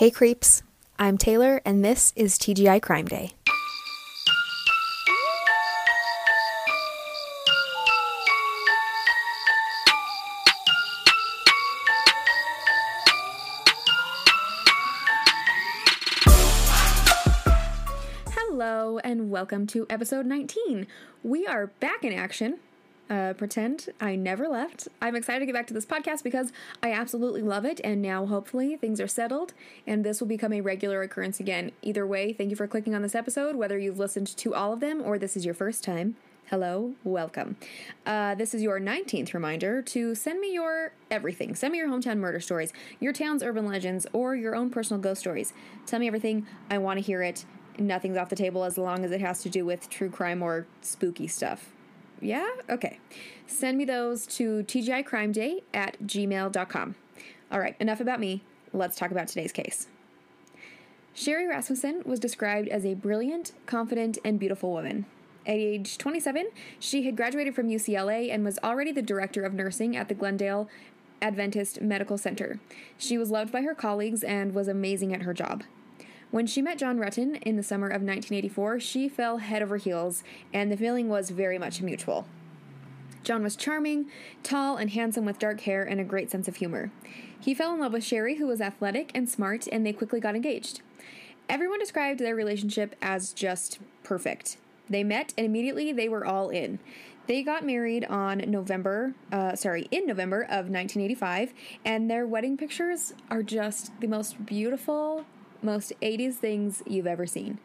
Hey creeps, I'm Taylor and this is TGI Crime Day. Hello and welcome to episode 19. We are back in action uh, pretend I never left. I'm excited to get back to this podcast because I absolutely love it, and now hopefully things are settled and this will become a regular occurrence again. Either way, thank you for clicking on this episode, whether you've listened to all of them or this is your first time. Hello, welcome. Uh, this is your 19th reminder to send me your everything. Send me your hometown murder stories, your town's urban legends, or your own personal ghost stories. Tell me everything. I want to hear it. Nothing's off the table as long as it has to do with true crime or spooky stuff. Yeah? Okay. Send me those to tgicrimeday at gmail.com. All right, enough about me. Let's talk about today's case. Sherri Rasmussen was described as a brilliant, confident, and beautiful woman. At age 27, she had graduated from UCLA and was already the director of nursing at the Glendale Adventist Medical Center. She was loved by her colleagues and was amazing at her job. When she met John Rutten in the summer of 1984, she fell head over heels, and the feeling was very much mutual. John was charming, tall, and handsome with dark hair and a great sense of humor. He fell in love with Sherri, who was athletic and smart, and they quickly got engaged. Everyone described their relationship as just perfect. They met, and immediately they were all in. They got married on November, uh, sorry, in November of 1985, and their wedding pictures are just the most beautiful, most 80s things you've ever seen.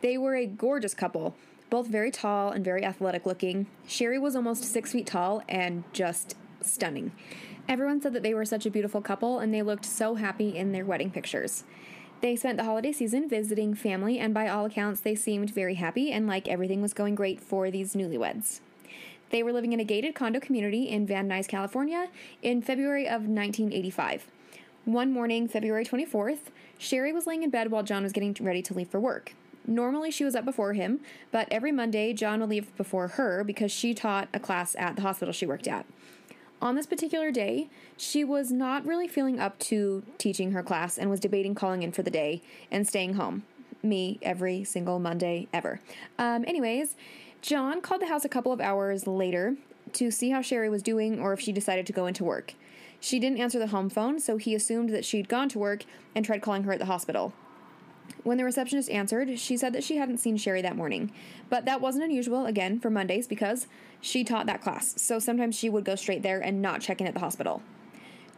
They were a gorgeous couple, both very tall and very athletic looking. Sherri was almost six feet tall and just stunning. Everyone said that they were such a beautiful couple and they looked so happy in their wedding pictures. They spent the holiday season visiting family, and by all accounts, they seemed very happy and like everything was going great for these newlyweds. They were living in a gated condo community in Van Nuys, California in February of 1985. One morning, February 24th, Sherri was laying in bed while John was getting ready to leave for work. Normally, she was up before him, but every Monday, John would leave before her because she taught a class at the hospital she worked at. On this particular day, she was not really feeling up to teaching her class and was debating calling in for the day and staying home. Me, every single Monday ever. Um, anyways, John called the house a couple of hours later to see how Sherri was doing or if she decided to go into work. She didn't answer the home phone, so he assumed that she'd gone to work and tried calling her at the hospital. When the receptionist answered, she said that she hadn't seen Sherri that morning. But that wasn't unusual, again, for Mondays because she taught that class, so sometimes she would go straight there and not check in at the hospital.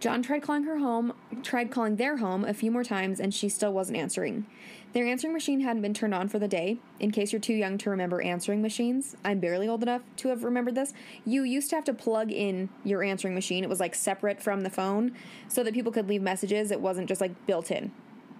John tried calling her home, tried calling their home a few more times, and she still wasn't answering. Their answering machine hadn't been turned on for the day. In case you're too young to remember answering machines, I'm barely old enough to have remembered this. You used to have to plug in your answering machine. It was like separate from the phone so that people could leave messages. It wasn't just like built in.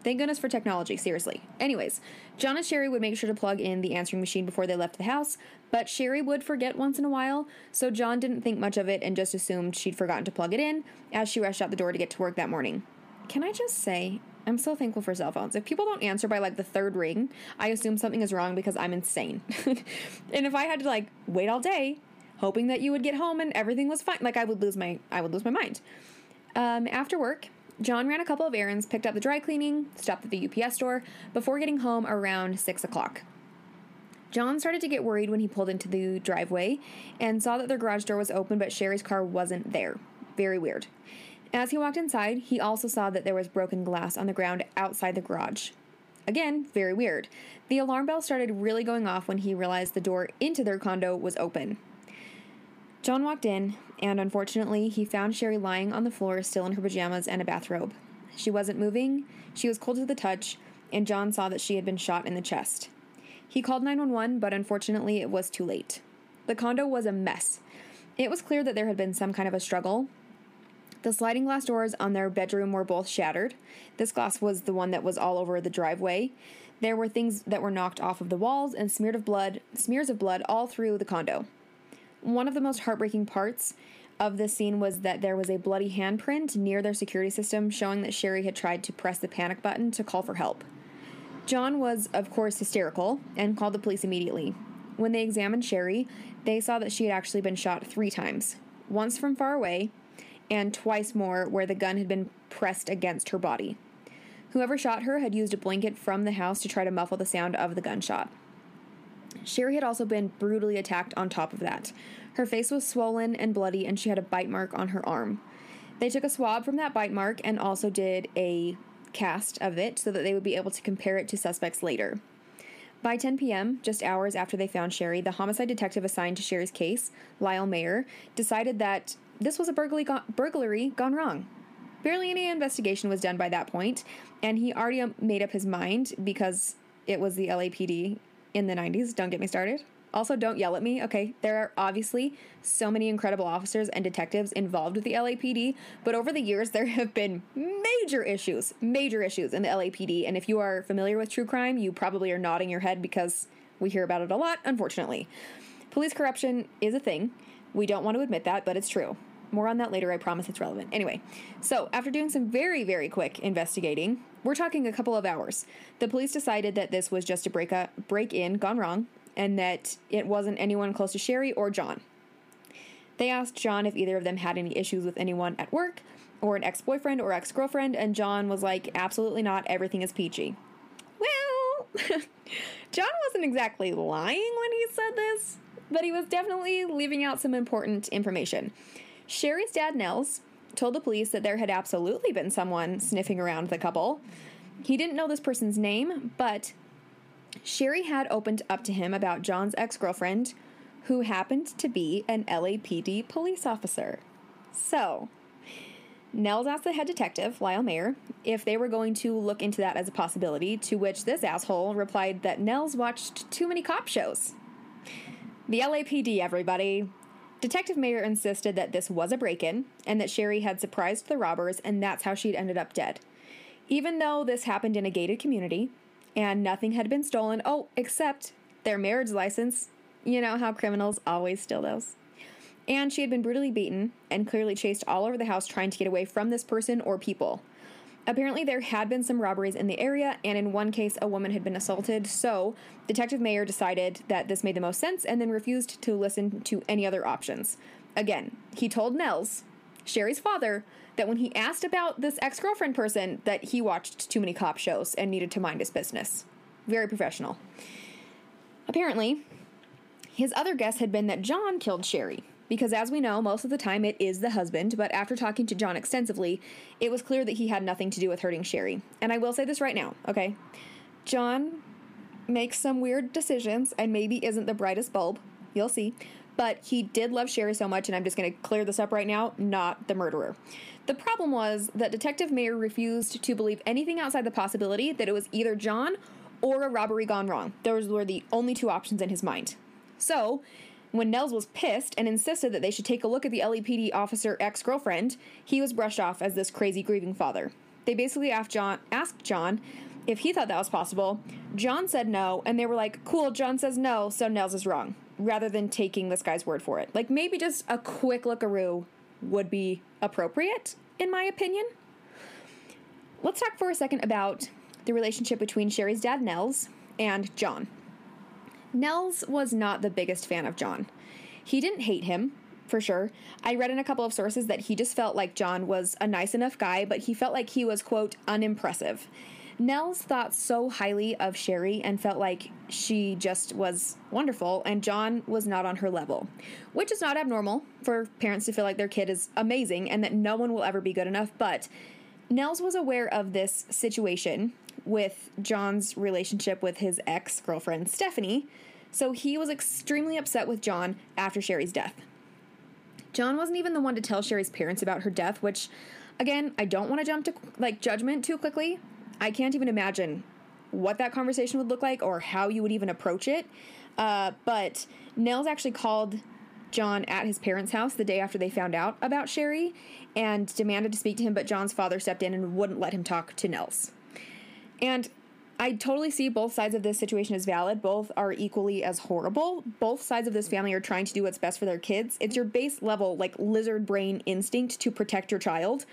Thank goodness for technology, seriously. Anyways, John and Sherri would make sure to plug in the answering machine before they left the house, but Sherri would forget once in a while, so John didn't think much of it and just assumed she'd forgotten to plug it in as she rushed out the door to get to work that morning. Can I just say, I'm so thankful for cell phones. If people don't answer by like the third ring, I assume something is wrong because I'm insane. and if I had to like wait all day hoping that you would get home and everything was fine, like I would lose my I would lose my mind. Um, after work, John ran a couple of errands, picked up the dry cleaning, stopped at the UPS store before getting home around six o'clock. John started to get worried when he pulled into the driveway and saw that their garage door was open, but Sherri's car wasn't there. Very weird. As he walked inside, he also saw that there was broken glass on the ground outside the garage. Again, very weird. The alarm bell started really going off when he realized the door into their condo was open. John walked in, and unfortunately, he found Sherri lying on the floor, still in her pajamas and a bathrobe. She wasn't moving, she was cold to the touch, and John saw that she had been shot in the chest. He called 911, but unfortunately, it was too late. The condo was a mess. It was clear that there had been some kind of a struggle, the sliding glass doors on their bedroom were both shattered. This glass was the one that was all over the driveway. There were things that were knocked off of the walls and smeared of blood, smears of blood all through the condo. One of the most heartbreaking parts of this scene was that there was a bloody handprint near their security system showing that Sherri had tried to press the panic button to call for help. John was, of course, hysterical and called the police immediately. When they examined Sherri, they saw that she had actually been shot three times once from far away, and twice more where the gun had been pressed against her body. Whoever shot her had used a blanket from the house to try to muffle the sound of the gunshot. Sherri had also been brutally attacked on top of that. Her face was swollen and bloody, and she had a bite mark on her arm. They took a swab from that bite mark and also did a cast of it so that they would be able to compare it to suspects later. By 10 p.m., just hours after they found Sherri, the homicide detective assigned to Sherri's case, Lyle Mayer, decided that this was a burglary, go- burglary gone wrong. Barely any investigation was done by that point, and he already made up his mind because it was the LAPD in the 90s. Don't get me started. Also, don't yell at me, okay? There are obviously so many incredible officers and detectives involved with the LAPD, but over the years, there have been major issues, major issues in the LAPD. And if you are familiar with true crime, you probably are nodding your head because we hear about it a lot, unfortunately. Police corruption is a thing. We don't want to admit that, but it's true. More on that later, I promise it's relevant. Anyway, so after doing some very, very quick investigating, we're talking a couple of hours, the police decided that this was just a break, up, break in gone wrong and that it wasn't anyone close to Sherri or John. They asked John if either of them had any issues with anyone at work or an ex boyfriend or ex girlfriend, and John was like, absolutely not, everything is peachy. Well, John wasn't exactly lying when he said this, but he was definitely leaving out some important information. Sherri's dad, Nels, told the police that there had absolutely been someone sniffing around the couple. He didn't know this person's name, but Sherri had opened up to him about John's ex girlfriend, who happened to be an LAPD police officer. So, Nels asked the head detective, Lyle Mayer, if they were going to look into that as a possibility, to which this asshole replied that Nels watched too many cop shows. The LAPD, everybody. Detective Mayer insisted that this was a break in and that Sherri had surprised the robbers, and that's how she'd ended up dead. Even though this happened in a gated community, and nothing had been stolen. Oh, except their marriage license. You know how criminals always steal those. And she had been brutally beaten and clearly chased all over the house trying to get away from this person or people. Apparently, there had been some robberies in the area, and in one case, a woman had been assaulted. So, Detective Mayer decided that this made the most sense and then refused to listen to any other options. Again, he told Nels, Sherri's father, that when he asked about this ex girlfriend person, that he watched too many cop shows and needed to mind his business. Very professional. Apparently, his other guess had been that John killed Sherri, because as we know, most of the time it is the husband, but after talking to John extensively, it was clear that he had nothing to do with hurting Sherri. And I will say this right now, okay? John makes some weird decisions and maybe isn't the brightest bulb. You'll see. But he did love Sherri so much, and I'm just going to clear this up right now not the murderer. The problem was that Detective Mayer refused to believe anything outside the possibility that it was either John or a robbery gone wrong. Those were the only two options in his mind. So, when Nels was pissed and insisted that they should take a look at the LAPD officer ex girlfriend, he was brushed off as this crazy grieving father. They basically asked John, asked John if he thought that was possible. John said no, and they were like, cool, John says no, so Nels is wrong, rather than taking this guy's word for it. Like maybe just a quick lookaroo would be appropriate, in my opinion. Let's talk for a second about the relationship between Sherri's dad, Nels, and John. Nels was not the biggest fan of John. He didn't hate him, for sure. I read in a couple of sources that he just felt like John was a nice enough guy, but he felt like he was, quote, unimpressive. Nels thought so highly of Sherri and felt like she just was wonderful, and John was not on her level, which is not abnormal for parents to feel like their kid is amazing and that no one will ever be good enough. But Nels was aware of this situation with John's relationship with his ex girlfriend, Stephanie, so he was extremely upset with John after Sherri's death. John wasn't even the one to tell Sherri's parents about her death, which again, I don't want to jump to like judgment too quickly I can't even imagine what that conversation would look like or how you would even approach it. Uh, but Nels actually called John at his parents' house the day after they found out about Sherri and demanded to speak to him, but John's father stepped in and wouldn't let him talk to Nels. And I totally see both sides of this situation as valid. Both are equally as horrible. Both sides of this family are trying to do what's best for their kids. It's your base level, like lizard brain instinct to protect your child.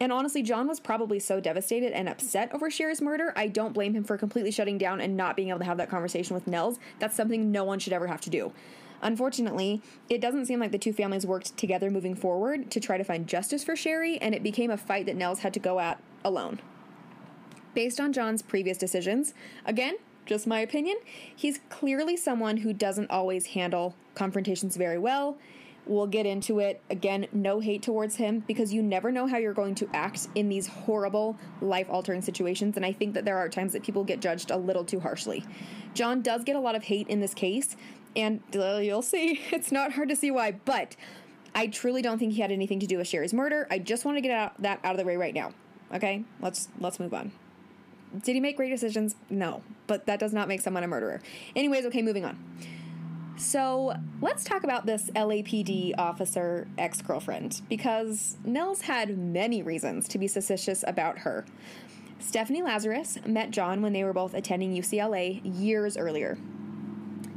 And honestly, John was probably so devastated and upset over Sherri's murder. I don't blame him for completely shutting down and not being able to have that conversation with Nels. That's something no one should ever have to do. Unfortunately, it doesn't seem like the two families worked together moving forward to try to find justice for Sherri, and it became a fight that Nels had to go at alone. Based on John's previous decisions, again, just my opinion, he's clearly someone who doesn't always handle confrontations very well. We'll get into it. Again, no hate towards him because you never know how you're going to act in these horrible, life altering situations. And I think that there are times that people get judged a little too harshly. John does get a lot of hate in this case, and you'll see it's not hard to see why, but I truly don't think he had anything to do with Sherri's murder. I just want to get out, that out of the way right now. Okay? Let's let's move on. Did he make great decisions? No, but that does not make someone a murderer. Anyways, okay, moving on. So let's talk about this LAPD officer ex girlfriend because Nels had many reasons to be suspicious about her. Stephanie Lazarus met John when they were both attending UCLA years earlier.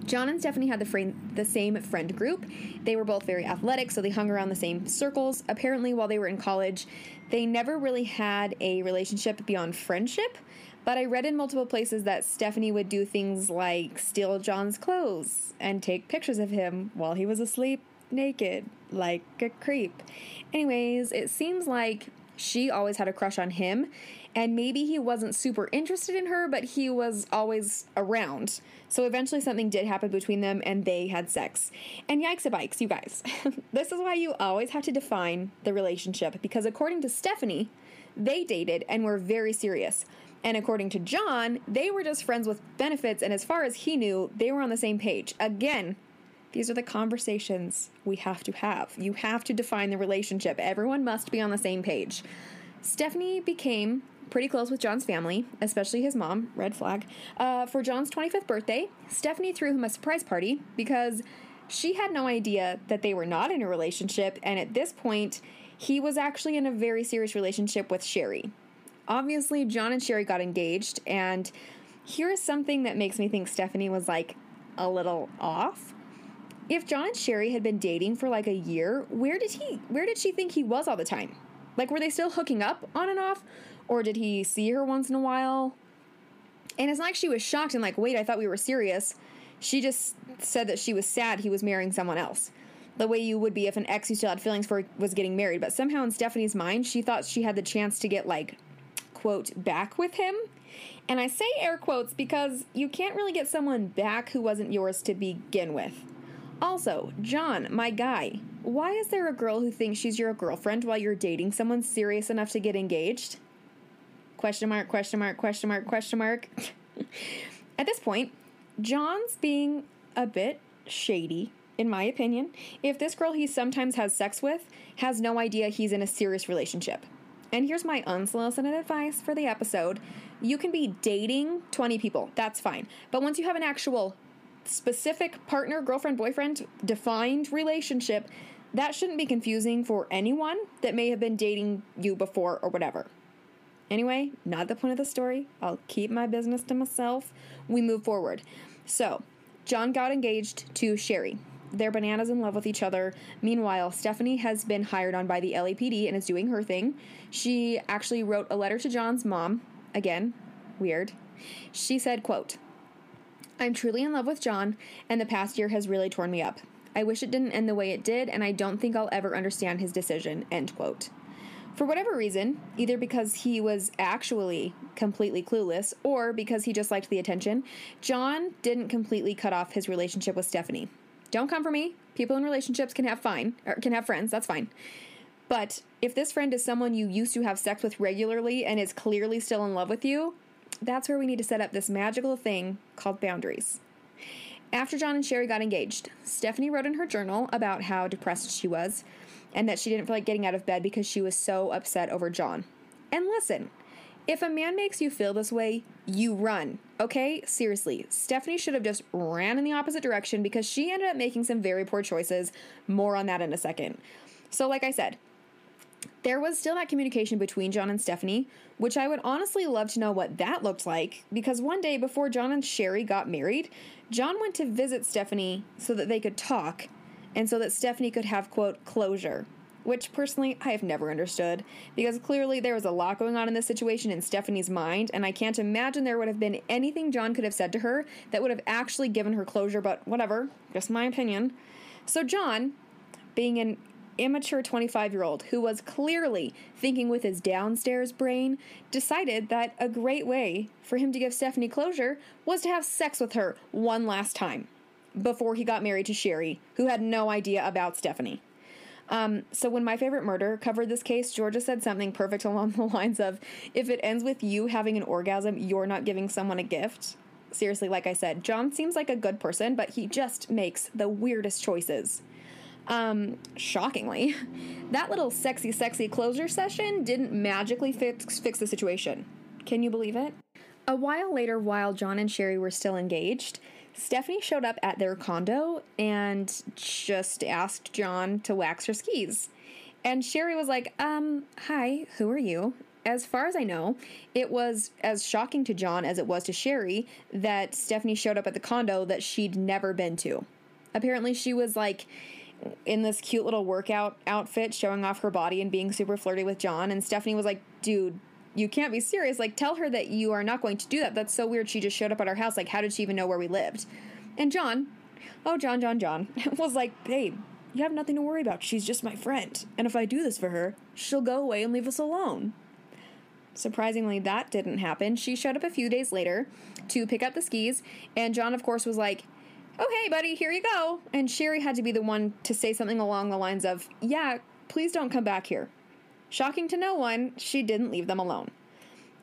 John and Stephanie had the, the same friend group. They were both very athletic, so they hung around the same circles. Apparently, while they were in college, they never really had a relationship beyond friendship. But I read in multiple places that Stephanie would do things like steal John's clothes and take pictures of him while he was asleep naked, like a creep. Anyways, it seems like she always had a crush on him, and maybe he wasn't super interested in her, but he was always around. So eventually something did happen between them and they had sex. And yikes a bikes, you guys. this is why you always have to define the relationship because according to Stephanie, they dated and were very serious. And according to John, they were just friends with benefits, and as far as he knew, they were on the same page. Again, these are the conversations we have to have. You have to define the relationship. Everyone must be on the same page. Stephanie became pretty close with John's family, especially his mom, red flag. Uh, for John's 25th birthday, Stephanie threw him a surprise party because she had no idea that they were not in a relationship, and at this point, he was actually in a very serious relationship with Sherri obviously, John and Sherri got engaged, and here is something that makes me think Stephanie was like a little off. If John and Sherri had been dating for like a year, where did he where did she think he was all the time? Like were they still hooking up on and off or did he see her once in a while? And it's not like she was shocked and like, "Wait, I thought we were serious." She just said that she was sad he was marrying someone else. The way you would be if an ex you still had feelings for was getting married. But somehow in Stephanie's mind, she thought she had the chance to get like quote back with him. And I say air quotes because you can't really get someone back who wasn't yours to begin with. Also, John, my guy, why is there a girl who thinks she's your girlfriend while you're dating someone serious enough to get engaged? Question mark, question mark, question mark, question mark. At this point, John's being a bit shady, in my opinion, if this girl he sometimes has sex with has no idea he's in a serious relationship. And here's my unsolicited advice for the episode you can be dating 20 people, that's fine. But once you have an actual specific partner, girlfriend, boyfriend defined relationship, that shouldn't be confusing for anyone that may have been dating you before or whatever. Anyway, not the point of the story. I'll keep my business to myself. We move forward. So, John got engaged to Sherri. They're bananas in love with each other. Meanwhile, Stephanie has been hired on by the LAPD and is doing her thing. She actually wrote a letter to John's mom. Again, weird. She said, quote, I'm truly in love with John, and the past year has really torn me up. I wish it didn't end the way it did, and I don't think I'll ever understand his decision. End quote. For whatever reason, either because he was actually completely clueless or because he just liked the attention, John didn't completely cut off his relationship with Stephanie. Don't come for me. People in relationships can have fine or can have friends. That's fine. But if this friend is someone you used to have sex with regularly and is clearly still in love with you, that's where we need to set up this magical thing called boundaries. After John and Sherri got engaged, Stephanie wrote in her journal about how depressed she was and that she didn't feel like getting out of bed because she was so upset over John. And listen, if a man makes you feel this way, you run. Okay? Seriously. Stephanie should have just ran in the opposite direction because she ended up making some very poor choices. More on that in a second. So, like I said, there was still that communication between John and Stephanie, which I would honestly love to know what that looked like because one day before John and Sherri got married, John went to visit Stephanie so that they could talk and so that Stephanie could have, quote, closure which personally I have never understood because clearly there was a lot going on in this situation in Stephanie's mind, and I can't imagine there would have been anything John could have said to her that would have actually given her closure, but whatever, just my opinion. So, John, being an immature 25 year old who was clearly thinking with his downstairs brain decided that a great way for him to give Stephanie closure was to have sex with her one last time before he got married to Sherri, who had no idea about Stephanie. Um, so when my favorite murder covered this case, Georgia said something perfect along the lines of, "If it ends with you having an orgasm, you're not giving someone a gift." Seriously, like I said, John seems like a good person, but he just makes the weirdest choices. Um, shockingly, that little sexy, sexy closure session didn't magically fix fix the situation. Can you believe it? A while later, while John and Sherri were still engaged, Stephanie showed up at their condo and just asked John to wax her skis. And Sherri was like, um, hi, who are you? As far as I know, it was as shocking to John as it was to Sherri that Stephanie showed up at the condo that she'd never been to. Apparently, she was like in this cute little workout outfit showing off her body and being super flirty with John. And Stephanie was like, dude, you can't be serious. Like, tell her that you are not going to do that. That's so weird. She just showed up at our house. Like, how did she even know where we lived? And John, oh, John, John, John, was like, babe, you have nothing to worry about. She's just my friend. And if I do this for her, she'll go away and leave us alone. Surprisingly, that didn't happen. She showed up a few days later to pick up the skis, and John, of course, was like, oh, Okay, buddy, here you go. And Sherri had to be the one to say something along the lines of, Yeah, please don't come back here. Shocking to no one, she didn't leave them alone.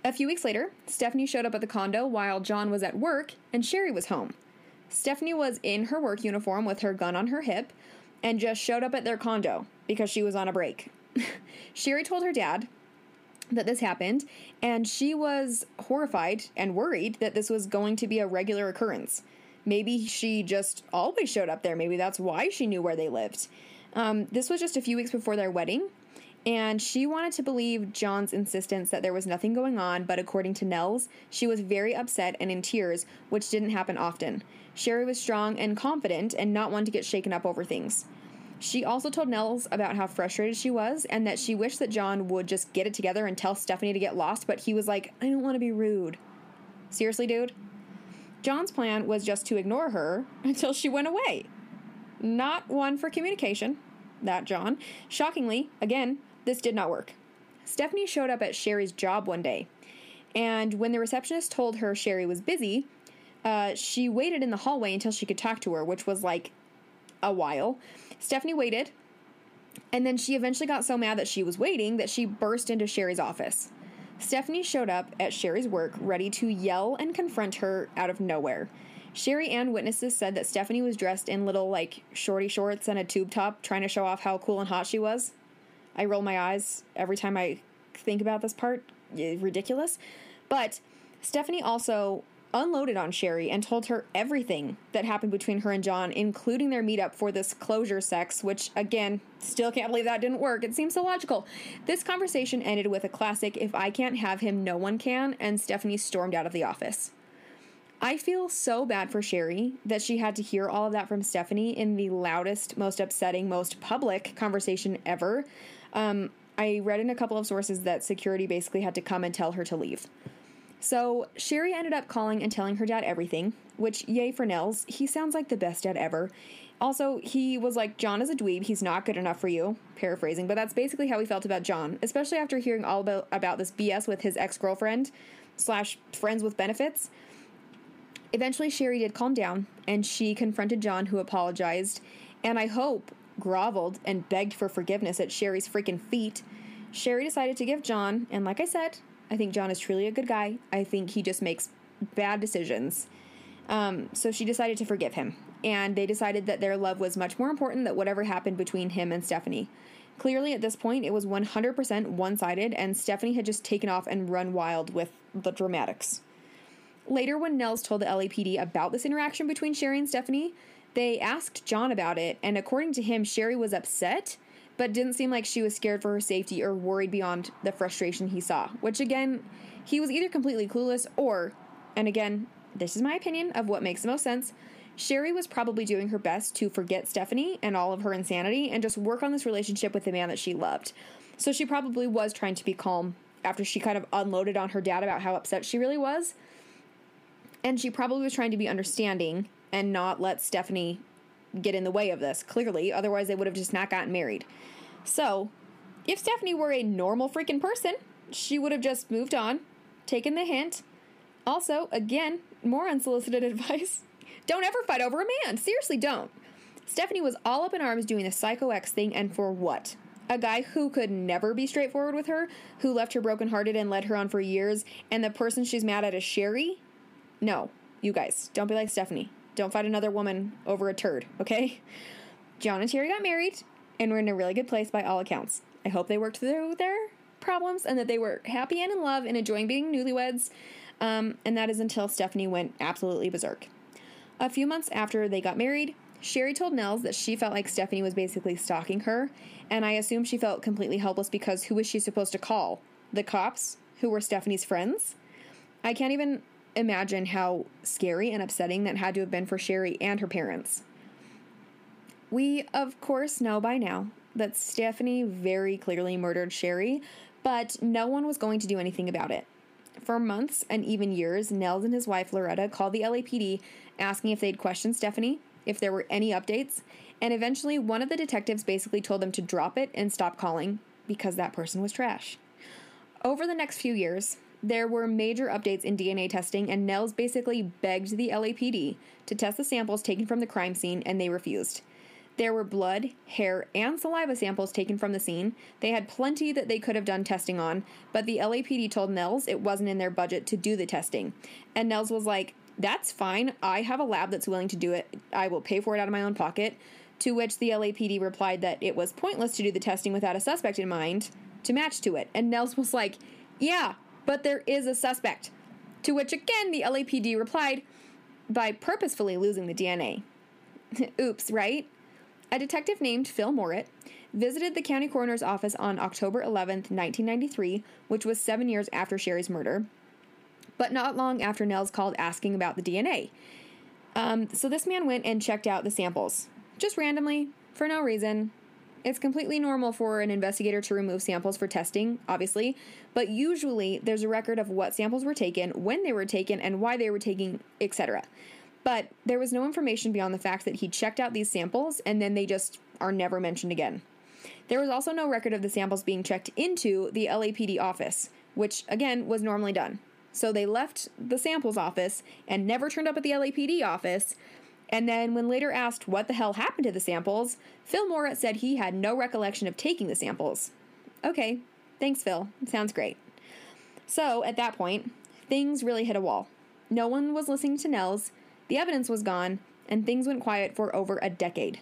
A few weeks later, Stephanie showed up at the condo while John was at work and Sherri was home. Stephanie was in her work uniform with her gun on her hip and just showed up at their condo because she was on a break. Sherri told her dad that this happened, and she was horrified and worried that this was going to be a regular occurrence. Maybe she just always showed up there. Maybe that's why she knew where they lived. Um, this was just a few weeks before their wedding, and she wanted to believe John's insistence that there was nothing going on, but according to Nels, she was very upset and in tears, which didn't happen often. Sherri was strong and confident and not one to get shaken up over things. She also told Nels about how frustrated she was and that she wished that John would just get it together and tell Stephanie to get lost, but he was like, I don't want to be rude. Seriously, dude? John's plan was just to ignore her until she went away. Not one for communication, that John. Shockingly, again, this did not work. Stephanie showed up at Sherri's job one day, and when the receptionist told her Sherri was busy, uh, she waited in the hallway until she could talk to her, which was like a while. Stephanie waited, and then she eventually got so mad that she was waiting that she burst into Sherri's office. Stephanie showed up at Sherri's work ready to yell and confront her out of nowhere. Sherri and witnesses said that Stephanie was dressed in little, like, shorty shorts and a tube top, trying to show off how cool and hot she was. I roll my eyes every time I think about this part. Ridiculous. But Stephanie also unloaded on Sherri and told her everything that happened between her and John, including their meetup for this closure sex, which, again, still can't believe that didn't work. It seems so logical. This conversation ended with a classic If I can't have him, no one can, and Stephanie stormed out of the office. I feel so bad for Sherry that she had to hear all of that from Stephanie in the loudest, most upsetting, most public conversation ever. Um, I read in a couple of sources that security basically had to come and tell her to leave. So Sherri ended up calling and telling her dad everything, which, yay for Nels, he sounds like the best dad ever. Also, he was like, John is a dweeb, he's not good enough for you. Paraphrasing, but that's basically how he felt about John, especially after hearing all about, about this BS with his ex girlfriend slash friends with benefits. Eventually, Sherri did calm down, and she confronted John, who apologized, and I hope groveled and begged for forgiveness at Sherri's freaking feet. Sherri decided to give John, and like I said, I think John is truly a good guy. I think he just makes bad decisions. Um, so she decided to forgive him, and they decided that their love was much more important than whatever happened between him and Stephanie. Clearly, at this point, it was 100% one sided, and Stephanie had just taken off and run wild with the dramatics. Later, when Nels told the LAPD about this interaction between Sherri and Stephanie, they asked John about it, and according to him, Sherri was upset, but didn't seem like she was scared for her safety or worried beyond the frustration he saw, which again, he was either completely clueless or, and again, this is my opinion of what makes the most sense. Sherri was probably doing her best to forget Stephanie and all of her insanity and just work on this relationship with the man that she loved. So she probably was trying to be calm after she kind of unloaded on her dad about how upset she really was. And she probably was trying to be understanding and not let Stephanie get in the way of this, clearly. Otherwise, they would have just not gotten married. So, if Stephanie were a normal freaking person, she would have just moved on, taken the hint. Also, again, more unsolicited advice. Don't ever fight over a man. Seriously, don't. Stephanie was all up in arms doing the Psycho X thing, and for what? A guy who could never be straightforward with her, who left her brokenhearted and led her on for years, and the person she's mad at is Sherri? No, you guys, don't be like Stephanie. Don't fight another woman over a turd, okay? John and Sherri got married, and we're in a really good place by all accounts. I hope they worked through their problems and that they were happy and in love and enjoying being newlyweds. Um, and that is until Stephanie went absolutely berserk. A few months after they got married, Sherri told Nels that she felt like Stephanie was basically stalking her, and I assume she felt completely helpless because who was she supposed to call? The cops, who were Stephanie's friends? I can't even imagine how scary and upsetting that had to have been for Sherri and her parents. We, of course, know by now that Stephanie very clearly murdered Sherri, but no one was going to do anything about it. For months and even years, Nels and his wife Loretta called the LAPD asking if they'd questioned Stephanie, if there were any updates, and eventually one of the detectives basically told them to drop it and stop calling because that person was trash. Over the next few years, there were major updates in DNA testing, and Nels basically begged the LAPD to test the samples taken from the crime scene, and they refused. There were blood, hair, and saliva samples taken from the scene. They had plenty that they could have done testing on, but the LAPD told Nels it wasn't in their budget to do the testing. And Nels was like, That's fine. I have a lab that's willing to do it. I will pay for it out of my own pocket. To which the LAPD replied that it was pointless to do the testing without a suspect in mind to match to it. And Nels was like, Yeah, but there is a suspect. To which again the LAPD replied by purposefully losing the DNA. Oops, right? A detective named Phil Morit visited the county coroner's office on October 11, 1993, which was seven years after Sherri's murder, but not long after Nels called asking about the DNA. Um, so this man went and checked out the samples, just randomly, for no reason. It's completely normal for an investigator to remove samples for testing, obviously, but usually there's a record of what samples were taken, when they were taken, and why they were taken, etc. But there was no information beyond the fact that he checked out these samples and then they just are never mentioned again. There was also no record of the samples being checked into the LAPD office, which again was normally done. So they left the samples office and never turned up at the LAPD office. And then, when later asked what the hell happened to the samples, Phil Morit said he had no recollection of taking the samples. Okay, thanks, Phil. Sounds great. So, at that point, things really hit a wall. No one was listening to Nels, the evidence was gone, and things went quiet for over a decade.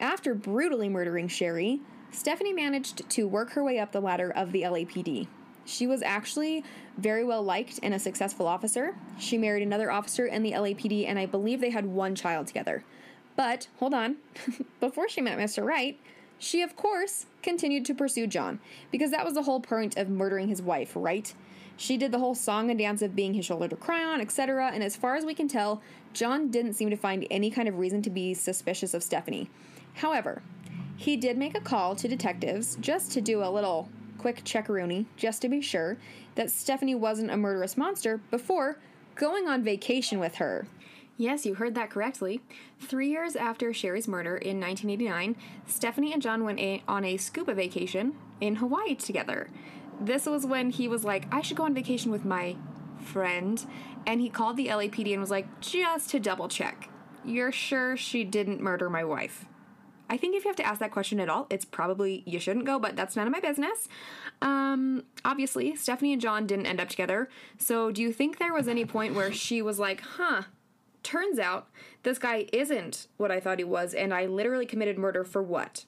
After brutally murdering Sherri, Stephanie managed to work her way up the ladder of the LAPD. She was actually very well liked and a successful officer. She married another officer in the LAPD, and I believe they had one child together. But, hold on, before she met Mr. Wright, she, of course, continued to pursue John, because that was the whole point of murdering his wife, right? She did the whole song and dance of being his shoulder to cry on, etc. And as far as we can tell, John didn't seem to find any kind of reason to be suspicious of Stephanie. However, he did make a call to detectives just to do a little quick checkaroonie, just to be sure that Stephanie wasn't a murderous monster before going on vacation with her. Yes, you heard that correctly. Three years after Sherri's murder in 1989, Stephanie and John went a- on a scuba vacation in Hawaii together this was when he was like, I should go on vacation with my friend. And he called the LAPD and was like, just to double check, you're sure she didn't murder my wife? I think if you have to ask that question at all, it's probably you shouldn't go, but that's none of my business. Um, obviously, Stephanie and John didn't end up together. So, do you think there was any point where she was like, huh, turns out this guy isn't what I thought he was, and I literally committed murder for what?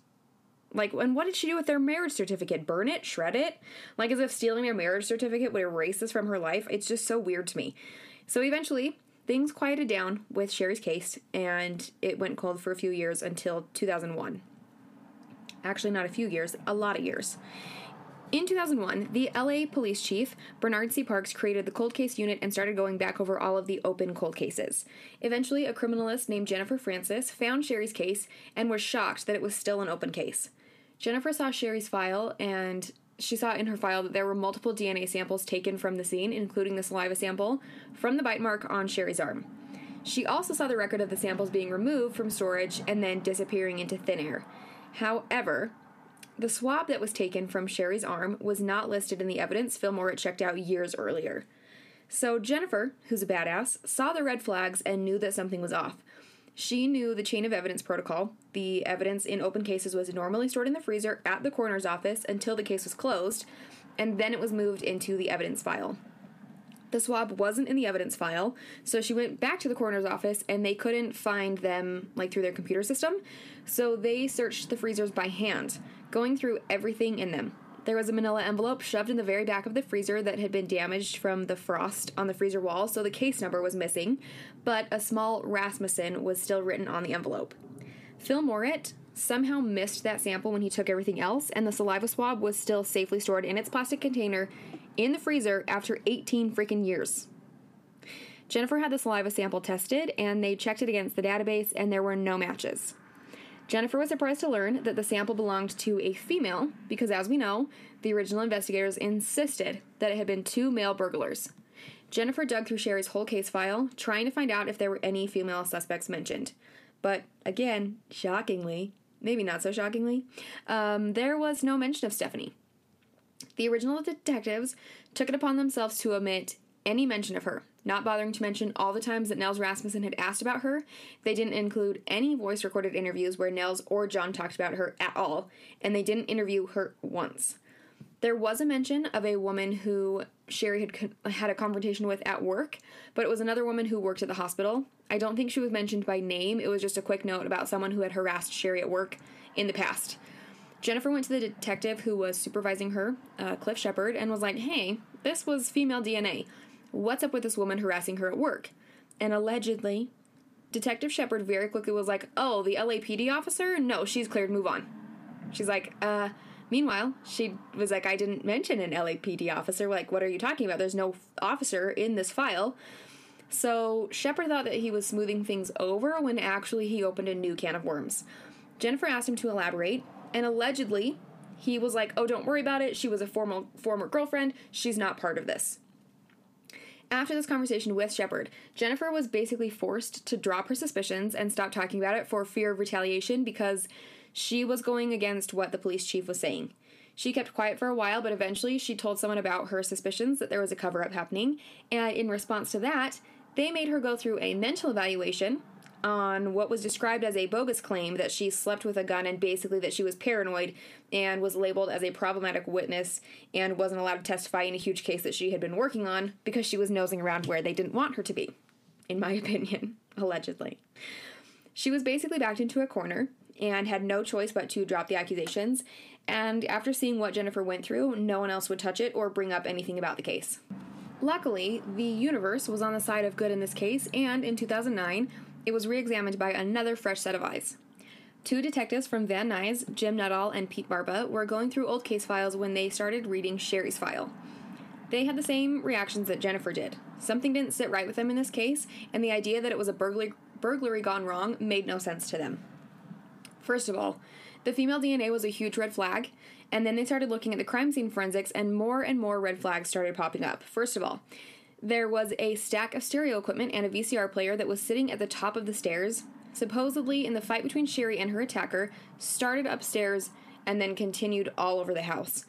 Like, and what did she do with their marriage certificate? Burn it? Shred it? Like, as if stealing their marriage certificate would erase this from her life? It's just so weird to me. So eventually, things quieted down with Sherri's case, and it went cold for a few years until 2001. Actually, not a few years, a lot of years. In 2001, the LA police chief, Bernard C. Parks, created the cold case unit and started going back over all of the open cold cases. Eventually, a criminalist named Jennifer Francis found Sherri's case and was shocked that it was still an open case. Jennifer saw Sherri's file and she saw in her file that there were multiple DNA samples taken from the scene, including the saliva sample from the bite mark on Sherri's arm. She also saw the record of the samples being removed from storage and then disappearing into thin air. However, the swab that was taken from Sherri's arm was not listed in the evidence Fillmore had checked out years earlier. So Jennifer, who's a badass, saw the red flags and knew that something was off. She knew the chain of evidence protocol. The evidence in open cases was normally stored in the freezer at the coroner's office until the case was closed, and then it was moved into the evidence file. The swab wasn't in the evidence file, so she went back to the coroner's office and they couldn't find them like through their computer system. So they searched the freezers by hand, going through everything in them. There was a manila envelope shoved in the very back of the freezer that had been damaged from the frost on the freezer wall, so the case number was missing, but a small Rasmussen was still written on the envelope. Phil Morit somehow missed that sample when he took everything else, and the saliva swab was still safely stored in its plastic container in the freezer after 18 freaking years. Jennifer had the saliva sample tested, and they checked it against the database, and there were no matches. Jennifer was surprised to learn that the sample belonged to a female because, as we know, the original investigators insisted that it had been two male burglars. Jennifer dug through Sherri's whole case file, trying to find out if there were any female suspects mentioned. But again, shockingly, maybe not so shockingly, um, there was no mention of Stephanie. The original detectives took it upon themselves to omit any mention of her, not bothering to mention all the times that Nels Rasmussen had asked about her. They didn't include any voice recorded interviews where Nels or John talked about her at all, and they didn't interview her once. There was a mention of a woman who Sherri had had a confrontation with at work, but it was another woman who worked at the hospital. I don't think she was mentioned by name. It was just a quick note about someone who had harassed Sherri at work in the past. Jennifer went to the detective who was supervising her, uh, Cliff Shepard, and was like, hey, this was female DNA. What's up with this woman harassing her at work? And allegedly, Detective Shepard very quickly was like, Oh, the LAPD officer? No, she's cleared, move on. She's like, Uh, meanwhile, she was like, I didn't mention an LAPD officer. Like, what are you talking about? There's no officer in this file. So Shepard thought that he was smoothing things over when actually he opened a new can of worms. Jennifer asked him to elaborate, and allegedly, he was like, "Oh, don't worry about it. She was a former former girlfriend. She's not part of this." After this conversation with Shepard, Jennifer was basically forced to drop her suspicions and stop talking about it for fear of retaliation because she was going against what the police chief was saying. She kept quiet for a while, but eventually she told someone about her suspicions that there was a cover up happening, and in response to that, they made her go through a mental evaluation on what was described as a bogus claim that she slept with a gun and basically that she was paranoid and was labeled as a problematic witness and wasn't allowed to testify in a huge case that she had been working on because she was nosing around where they didn't want her to be, in my opinion, allegedly. She was basically backed into a corner and had no choice but to drop the accusations. And after seeing what Jennifer went through, no one else would touch it or bring up anything about the case. Luckily, the universe was on the side of good in this case, and in 2009, it was re examined by another fresh set of eyes. Two detectives from Van Nuys, Jim Nuttall and Pete Barba, were going through old case files when they started reading Sherri's file. They had the same reactions that Jennifer did. Something didn't sit right with them in this case, and the idea that it was a burglary, burglary gone wrong made no sense to them. First of all, the female DNA was a huge red flag, and then they started looking at the crime scene forensics, and more and more red flags started popping up. First of all, there was a stack of stereo equipment and a VCR player that was sitting at the top of the stairs, supposedly in the fight between Sherri and her attacker, started upstairs and then continued all over the house.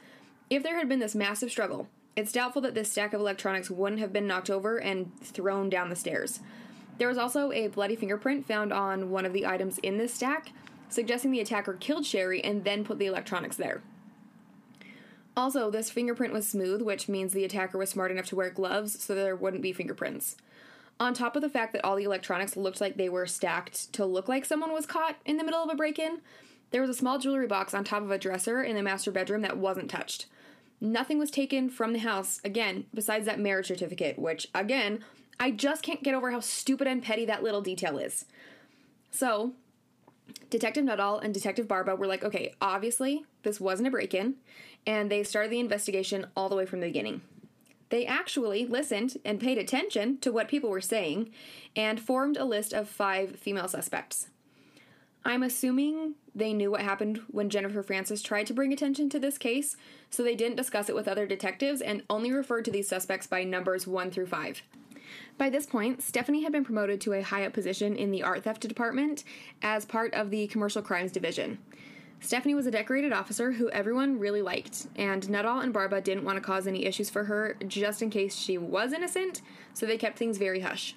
If there had been this massive struggle, it's doubtful that this stack of electronics wouldn't have been knocked over and thrown down the stairs. There was also a bloody fingerprint found on one of the items in this stack, suggesting the attacker killed Sherri and then put the electronics there. Also, this fingerprint was smooth, which means the attacker was smart enough to wear gloves so there wouldn't be fingerprints. On top of the fact that all the electronics looked like they were stacked to look like someone was caught in the middle of a break in, there was a small jewelry box on top of a dresser in the master bedroom that wasn't touched. Nothing was taken from the house, again, besides that marriage certificate, which, again, I just can't get over how stupid and petty that little detail is. So, Detective Nuttall and Detective Barba were like, okay, obviously, this wasn't a break in, and they started the investigation all the way from the beginning. They actually listened and paid attention to what people were saying and formed a list of five female suspects. I'm assuming they knew what happened when Jennifer Francis tried to bring attention to this case, so they didn't discuss it with other detectives and only referred to these suspects by numbers 1 through 5. By this point, Stephanie had been promoted to a high up position in the art theft department as part of the commercial crimes division. Stephanie was a decorated officer who everyone really liked, and Nuttall and Barba didn't want to cause any issues for her just in case she was innocent, so they kept things very hush.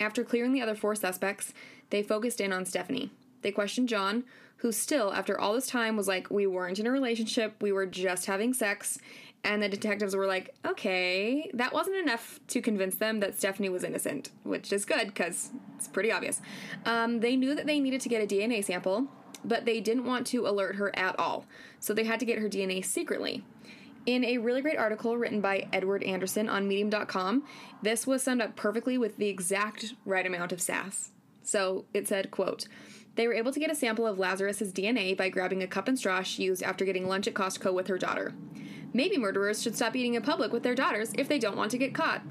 After clearing the other four suspects, they focused in on Stephanie. They questioned John, who still, after all this time, was like, We weren't in a relationship, we were just having sex. And the detectives were like, Okay, that wasn't enough to convince them that Stephanie was innocent, which is good because it's pretty obvious. Um, they knew that they needed to get a DNA sample, but they didn't want to alert her at all, so they had to get her DNA secretly. In a really great article written by Edward Anderson on Medium.com, this was summed up perfectly with the exact right amount of sass. So it said, quote, they were able to get a sample of Lazarus's DNA by grabbing a cup and straw she used after getting lunch at Costco with her daughter. Maybe murderers should stop eating in public with their daughters if they don't want to get caught.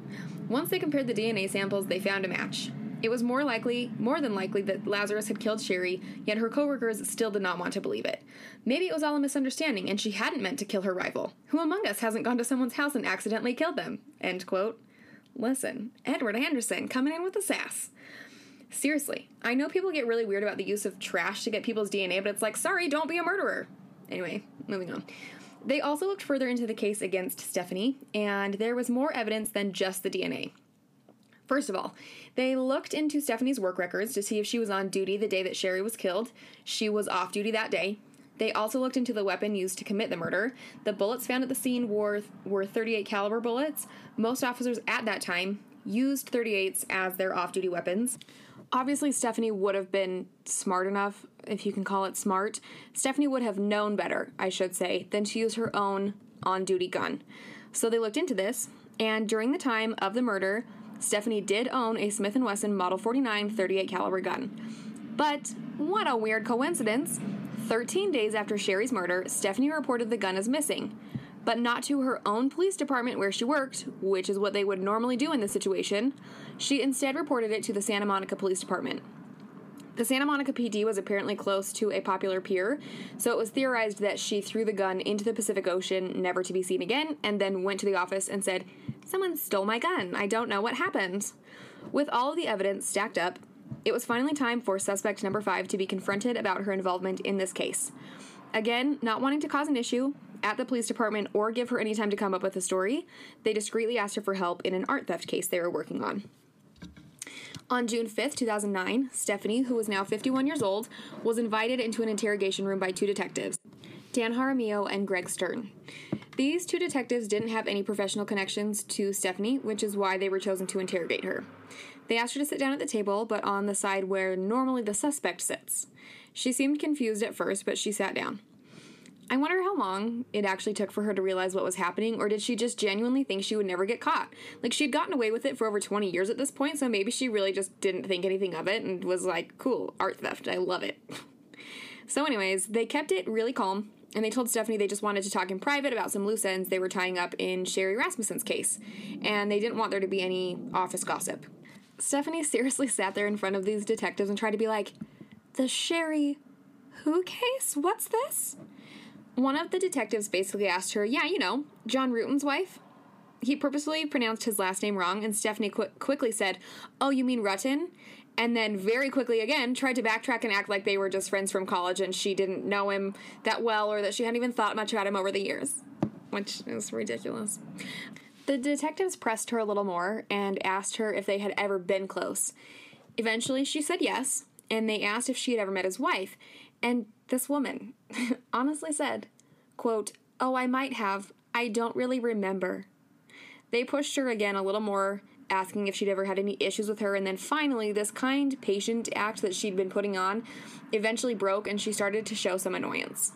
Once they compared the DNA samples, they found a match. It was more likely, more than likely, that Lazarus had killed Sherri, yet her coworkers still did not want to believe it. Maybe it was all a misunderstanding and she hadn't meant to kill her rival. Who among us hasn't gone to someone's house and accidentally killed them? End quote. Listen, Edward Anderson coming in with the sass. Seriously, I know people get really weird about the use of trash to get people's DNA, but it's like, sorry, don't be a murderer. Anyway, moving on. They also looked further into the case against Stephanie, and there was more evidence than just the DNA. First of all, they looked into Stephanie's work records to see if she was on duty the day that Sherri was killed. She was off duty that day. They also looked into the weapon used to commit the murder. The bullets found at the scene were were 38 caliber bullets. Most officers at that time used 38s as their off-duty weapons. Obviously, Stephanie would have been smart enough, if you can call it smart. Stephanie would have known better, I should say, than to use her own on-duty gun. So they looked into this, and during the time of the murder, Stephanie did own a Smith & Wesson Model 49 38 caliber gun. But what a weird coincidence. 13 days after Sherri's murder, Stephanie reported the gun as missing, but not to her own police department where she worked, which is what they would normally do in this situation. She instead reported it to the Santa Monica Police Department. The Santa Monica PD was apparently close to a popular pier, so it was theorized that she threw the gun into the Pacific Ocean, never to be seen again, and then went to the office and said, Someone stole my gun. I don't know what happened. With all of the evidence stacked up, it was finally time for suspect number five to be confronted about her involvement in this case. Again, not wanting to cause an issue at the police department or give her any time to come up with a story, they discreetly asked her for help in an art theft case they were working on. On June 5th, 2009, Stephanie, who was now 51 years old, was invited into an interrogation room by two detectives, Dan Jaramillo and Greg Stern. These two detectives didn't have any professional connections to Stephanie, which is why they were chosen to interrogate her. They asked her to sit down at the table, but on the side where normally the suspect sits. She seemed confused at first, but she sat down. I wonder how long it actually took for her to realize what was happening, or did she just genuinely think she would never get caught? Like, she'd gotten away with it for over 20 years at this point, so maybe she really just didn't think anything of it and was like, cool, art theft, I love it. so, anyways, they kept it really calm, and they told Stephanie they just wanted to talk in private about some loose ends they were tying up in Sherri Rasmussen's case, and they didn't want there to be any office gossip. Stephanie seriously sat there in front of these detectives and tried to be like, The Sherri who case? What's this? One of the detectives basically asked her, Yeah, you know, John Rueten's wife. He purposely pronounced his last name wrong, and Stephanie qu- quickly said, Oh, you mean Rutten? And then very quickly again tried to backtrack and act like they were just friends from college and she didn't know him that well or that she hadn't even thought much about him over the years, which is ridiculous. The detectives pressed her a little more and asked her if they had ever been close. Eventually, she said yes, and they asked if she had ever met his wife. And this woman honestly said, quote, Oh, I might have. I don't really remember. They pushed her again a little more, asking if she'd ever had any issues with her, and then finally, this kind, patient act that she'd been putting on eventually broke and she started to show some annoyance.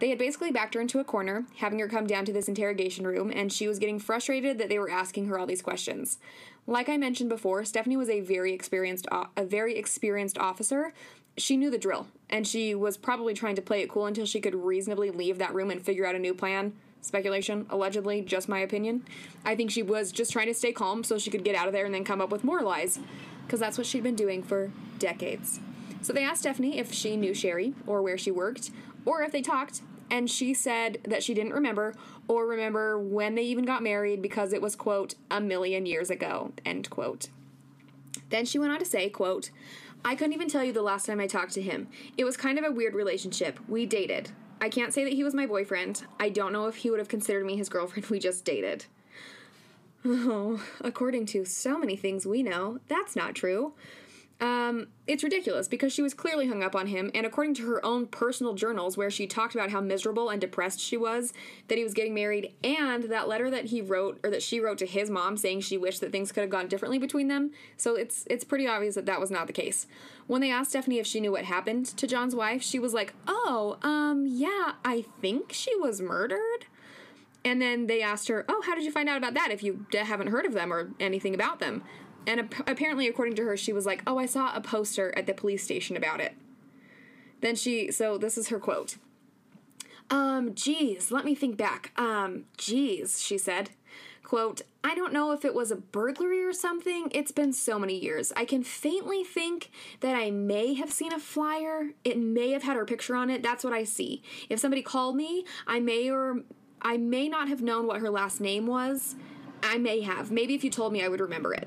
They had basically backed her into a corner, having her come down to this interrogation room, and she was getting frustrated that they were asking her all these questions. Like I mentioned before, Stephanie was a very experienced a very experienced officer. She knew the drill, and she was probably trying to play it cool until she could reasonably leave that room and figure out a new plan. Speculation, allegedly, just my opinion. I think she was just trying to stay calm so she could get out of there and then come up with more lies, because that's what she'd been doing for decades. So they asked Stephanie if she knew Sherri or where she worked, or if they talked, and she said that she didn't remember or remember when they even got married because it was, quote, a million years ago, end quote. Then she went on to say, quote, I couldn't even tell you the last time I talked to him. It was kind of a weird relationship. We dated. I can't say that he was my boyfriend. I don't know if he would have considered me his girlfriend. We just dated. Oh, according to so many things we know, that's not true. Um, it's ridiculous because she was clearly hung up on him, and according to her own personal journals, where she talked about how miserable and depressed she was that he was getting married, and that letter that he wrote or that she wrote to his mom saying she wished that things could have gone differently between them. So it's it's pretty obvious that that was not the case. When they asked Stephanie if she knew what happened to John's wife, she was like, "Oh, um, yeah, I think she was murdered." And then they asked her, "Oh, how did you find out about that if you haven't heard of them or anything about them?" And ap- apparently, according to her, she was like, Oh, I saw a poster at the police station about it. Then she, so this is her quote. Um, geez, let me think back. Um, geez, she said. Quote, I don't know if it was a burglary or something. It's been so many years. I can faintly think that I may have seen a flyer. It may have had her picture on it. That's what I see. If somebody called me, I may or I may not have known what her last name was. I may have. Maybe if you told me, I would remember it.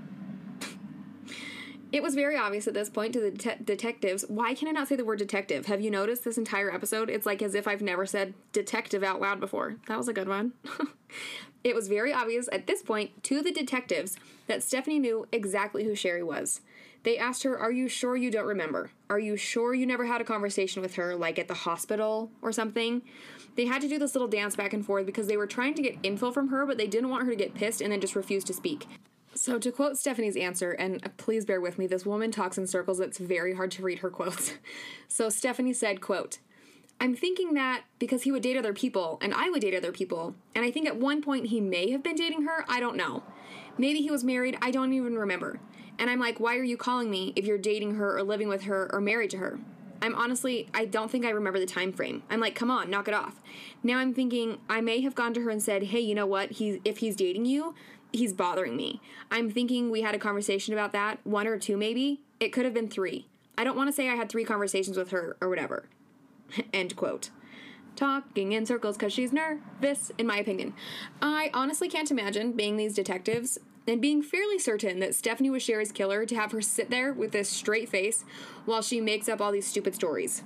It was very obvious at this point to the de- detectives. Why can I not say the word detective? Have you noticed this entire episode? It's like as if I've never said detective out loud before. That was a good one. it was very obvious at this point to the detectives that Stephanie knew exactly who Sherri was. They asked her, Are you sure you don't remember? Are you sure you never had a conversation with her, like at the hospital or something? They had to do this little dance back and forth because they were trying to get info from her, but they didn't want her to get pissed and then just refuse to speak. So, to quote Stephanie's answer, and please bear with me, this woman talks in circles, it's very hard to read her quotes. So, Stephanie said, quote, I'm thinking that because he would date other people and I would date other people, and I think at one point he may have been dating her, I don't know. Maybe he was married, I don't even remember. And I'm like, why are you calling me if you're dating her or living with her or married to her? I'm honestly, I don't think I remember the time frame. I'm like, come on, knock it off. Now I'm thinking I may have gone to her and said, hey, you know what? He's if he's dating you, he's bothering me. I'm thinking we had a conversation about that, one or two maybe. It could have been three. I don't want to say I had three conversations with her or whatever. End quote. Talking in circles because she's nervous, in my opinion. I honestly can't imagine being these detectives and being fairly certain that Stephanie was Sherri's killer to have her sit there with this straight face while she makes up all these stupid stories.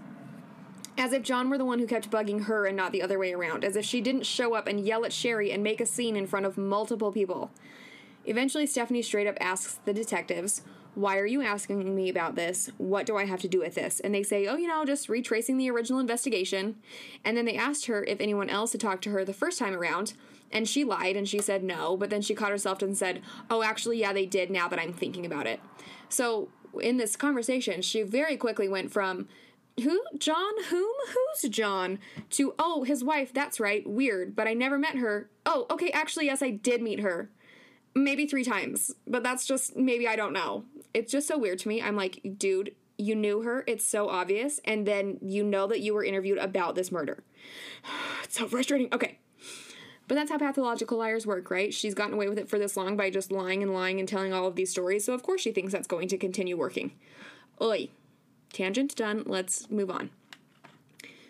As if John were the one who kept bugging her and not the other way around. As if she didn't show up and yell at Sherri and make a scene in front of multiple people. Eventually, Stephanie straight up asks the detectives, Why are you asking me about this? What do I have to do with this? And they say, Oh, you know, just retracing the original investigation. And then they asked her if anyone else had talked to her the first time around. And she lied and she said no, but then she caught herself and said, Oh, actually, yeah, they did now that I'm thinking about it. So, in this conversation, she very quickly went from, who? John? Whom? Who's John? To, oh, his wife, that's right, weird, but I never met her. Oh, okay, actually, yes, I did meet her. Maybe three times, but that's just, maybe I don't know. It's just so weird to me. I'm like, dude, you knew her, it's so obvious, and then you know that you were interviewed about this murder. it's so frustrating. Okay. But that's how pathological liars work, right? She's gotten away with it for this long by just lying and lying and telling all of these stories, so of course she thinks that's going to continue working. Oi. Tangent done. Let's move on.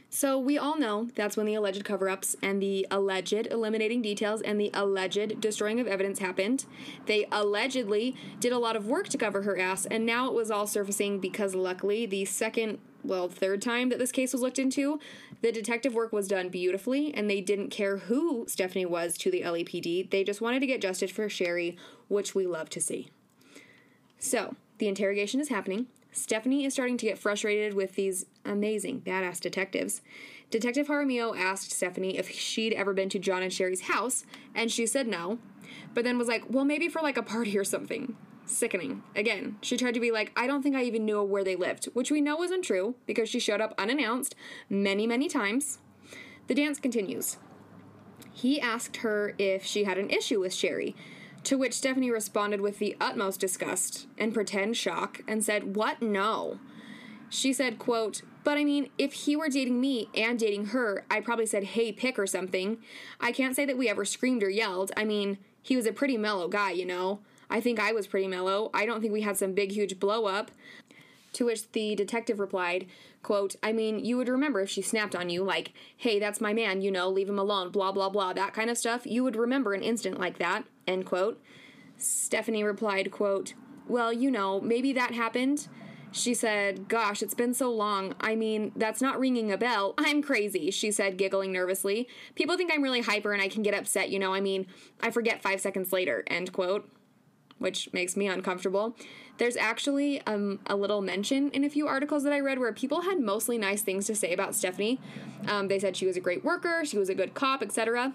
So, we all know that's when the alleged cover ups and the alleged eliminating details and the alleged destroying of evidence happened. They allegedly did a lot of work to cover her ass, and now it was all surfacing because, luckily, the second, well, third time that this case was looked into, the detective work was done beautifully, and they didn't care who Stephanie was to the LAPD. They just wanted to get justice for Sherri, which we love to see. So, the interrogation is happening. Stephanie is starting to get frustrated with these amazing, badass detectives. Detective Jaramillo asked Stephanie if she'd ever been to John and Sherri's house, and she said no, but then was like, well, maybe for like a party or something. Sickening. Again, she tried to be like, I don't think I even knew where they lived, which we know wasn't true because she showed up unannounced many, many times. The dance continues. He asked her if she had an issue with Sherry, to which Stephanie responded with the utmost disgust and pretend shock and said, What? No. She said, quote, But I mean, if he were dating me and dating her, I probably said, Hey, pick or something. I can't say that we ever screamed or yelled. I mean, he was a pretty mellow guy, you know. I think I was pretty mellow. I don't think we had some big, huge blow up. To which the detective replied, quote, I mean, you would remember if she snapped on you, like, hey, that's my man, you know, leave him alone, blah, blah, blah, that kind of stuff. You would remember an instant like that, end quote. Stephanie replied, quote, well, you know, maybe that happened. She said, Gosh, it's been so long. I mean, that's not ringing a bell. I'm crazy, she said, giggling nervously. People think I'm really hyper and I can get upset, you know. I mean, I forget five seconds later, end quote, which makes me uncomfortable. There's actually um, a little mention in a few articles that I read where people had mostly nice things to say about Stephanie. Um, they said she was a great worker, she was a good cop, etc.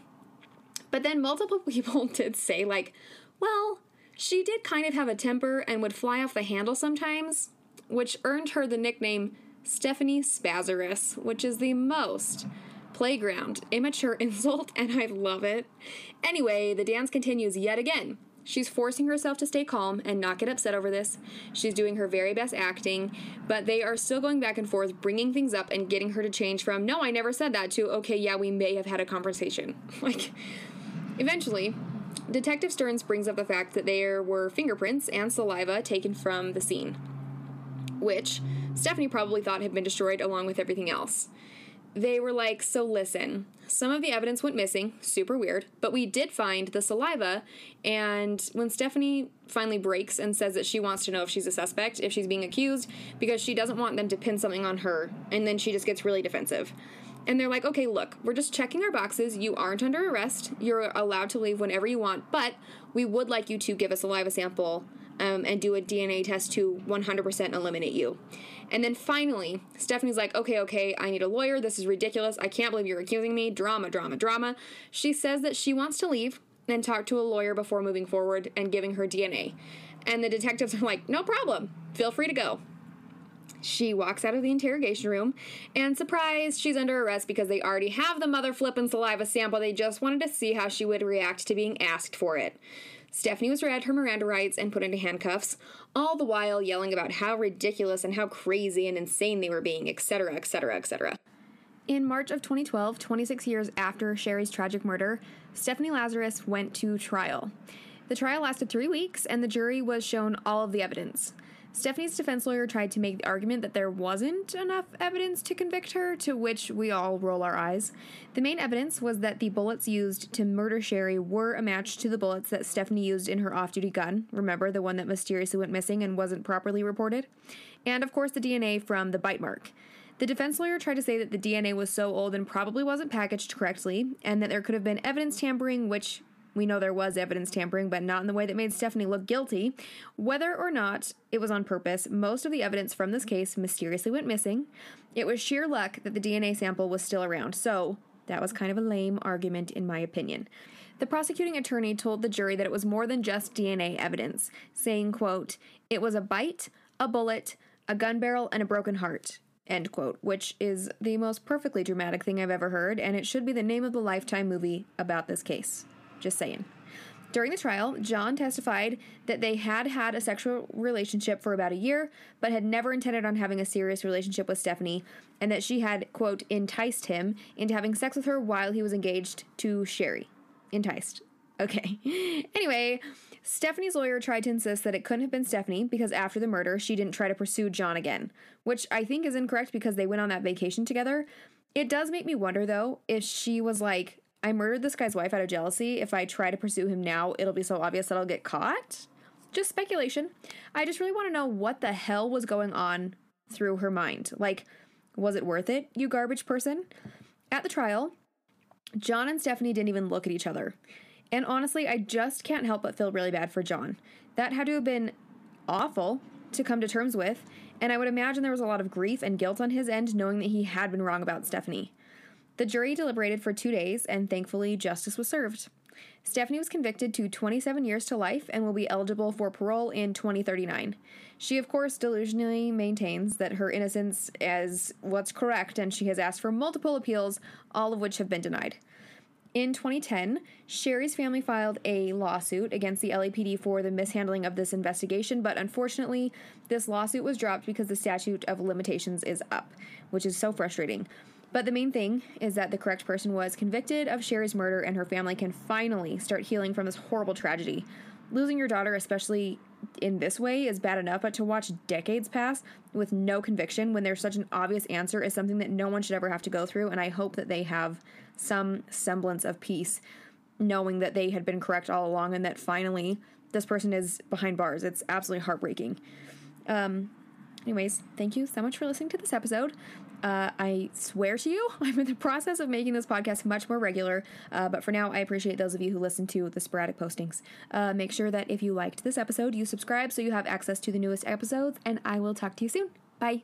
But then multiple people did say, like, well, she did kind of have a temper and would fly off the handle sometimes, which earned her the nickname Stephanie Spazarus, which is the most playground immature insult, and I love it. Anyway, the dance continues yet again. She's forcing herself to stay calm and not get upset over this. She's doing her very best acting, but they are still going back and forth, bringing things up and getting her to change from, no, I never said that, to, okay, yeah, we may have had a conversation. Like, eventually, Detective Stearns brings up the fact that there were fingerprints and saliva taken from the scene, which Stephanie probably thought had been destroyed along with everything else. They were like, so listen, some of the evidence went missing, super weird, but we did find the saliva. And when Stephanie finally breaks and says that she wants to know if she's a suspect, if she's being accused, because she doesn't want them to pin something on her, and then she just gets really defensive. And they're like, okay, look, we're just checking our boxes. You aren't under arrest. You're allowed to leave whenever you want, but we would like you to give us a saliva sample um, and do a DNA test to 100% eliminate you. And then finally, Stephanie's like, okay, okay, I need a lawyer. This is ridiculous. I can't believe you're accusing me. Drama, drama, drama. She says that she wants to leave and talk to a lawyer before moving forward and giving her DNA. And the detectives are like, no problem. Feel free to go. She walks out of the interrogation room, and surprise, she's under arrest because they already have the mother flippin' saliva sample. They just wanted to see how she would react to being asked for it. Stephanie was read her Miranda rights and put into handcuffs, all the while yelling about how ridiculous and how crazy and insane they were being, etc., etc., etc. In March of 2012, 26 years after Sherri's tragic murder, Stephanie Lazarus went to trial. The trial lasted three weeks, and the jury was shown all of the evidence. Stephanie's defense lawyer tried to make the argument that there wasn't enough evidence to convict her, to which we all roll our eyes. The main evidence was that the bullets used to murder Sherri were a match to the bullets that Stephanie used in her off duty gun. Remember, the one that mysteriously went missing and wasn't properly reported? And of course, the DNA from the bite mark. The defense lawyer tried to say that the DNA was so old and probably wasn't packaged correctly, and that there could have been evidence tampering, which we know there was evidence tampering, but not in the way that made Stephanie look guilty. Whether or not it was on purpose, most of the evidence from this case mysteriously went missing. It was sheer luck that the DNA sample was still around, so that was kind of a lame argument, in my opinion. The prosecuting attorney told the jury that it was more than just DNA evidence, saying, quote, it was a bite, a bullet, a gun barrel, and a broken heart. End quote, which is the most perfectly dramatic thing I've ever heard, and it should be the name of the Lifetime movie about this case. Just saying. During the trial, John testified that they had had a sexual relationship for about a year, but had never intended on having a serious relationship with Stephanie, and that she had, quote, enticed him into having sex with her while he was engaged to Sherri. Enticed. Okay. anyway, Stephanie's lawyer tried to insist that it couldn't have been Stephanie because after the murder, she didn't try to pursue John again, which I think is incorrect because they went on that vacation together. It does make me wonder, though, if she was like, I murdered this guy's wife out of jealousy. If I try to pursue him now, it'll be so obvious that I'll get caught. Just speculation. I just really want to know what the hell was going on through her mind. Like, was it worth it, you garbage person? At the trial, John and Stephanie didn't even look at each other. And honestly, I just can't help but feel really bad for John. That had to have been awful to come to terms with, and I would imagine there was a lot of grief and guilt on his end knowing that he had been wrong about Stephanie. The jury deliberated for two days, and thankfully, justice was served. Stephanie was convicted to 27 years to life and will be eligible for parole in 2039. She, of course, delusionally maintains that her innocence is what's correct, and she has asked for multiple appeals, all of which have been denied. In 2010, Sherri's family filed a lawsuit against the LAPD for the mishandling of this investigation, but unfortunately, this lawsuit was dropped because the statute of limitations is up, which is so frustrating. But the main thing is that the correct person was convicted of Sherri's murder, and her family can finally start healing from this horrible tragedy. Losing your daughter, especially in this way, is bad enough, but to watch decades pass with no conviction when there's such an obvious answer is something that no one should ever have to go through. And I hope that they have some semblance of peace knowing that they had been correct all along and that finally this person is behind bars. It's absolutely heartbreaking. Um, anyways, thank you so much for listening to this episode. Uh, I swear to you, I'm in the process of making this podcast much more regular. Uh, but for now, I appreciate those of you who listen to the sporadic postings. Uh, make sure that if you liked this episode, you subscribe so you have access to the newest episodes, and I will talk to you soon. Bye.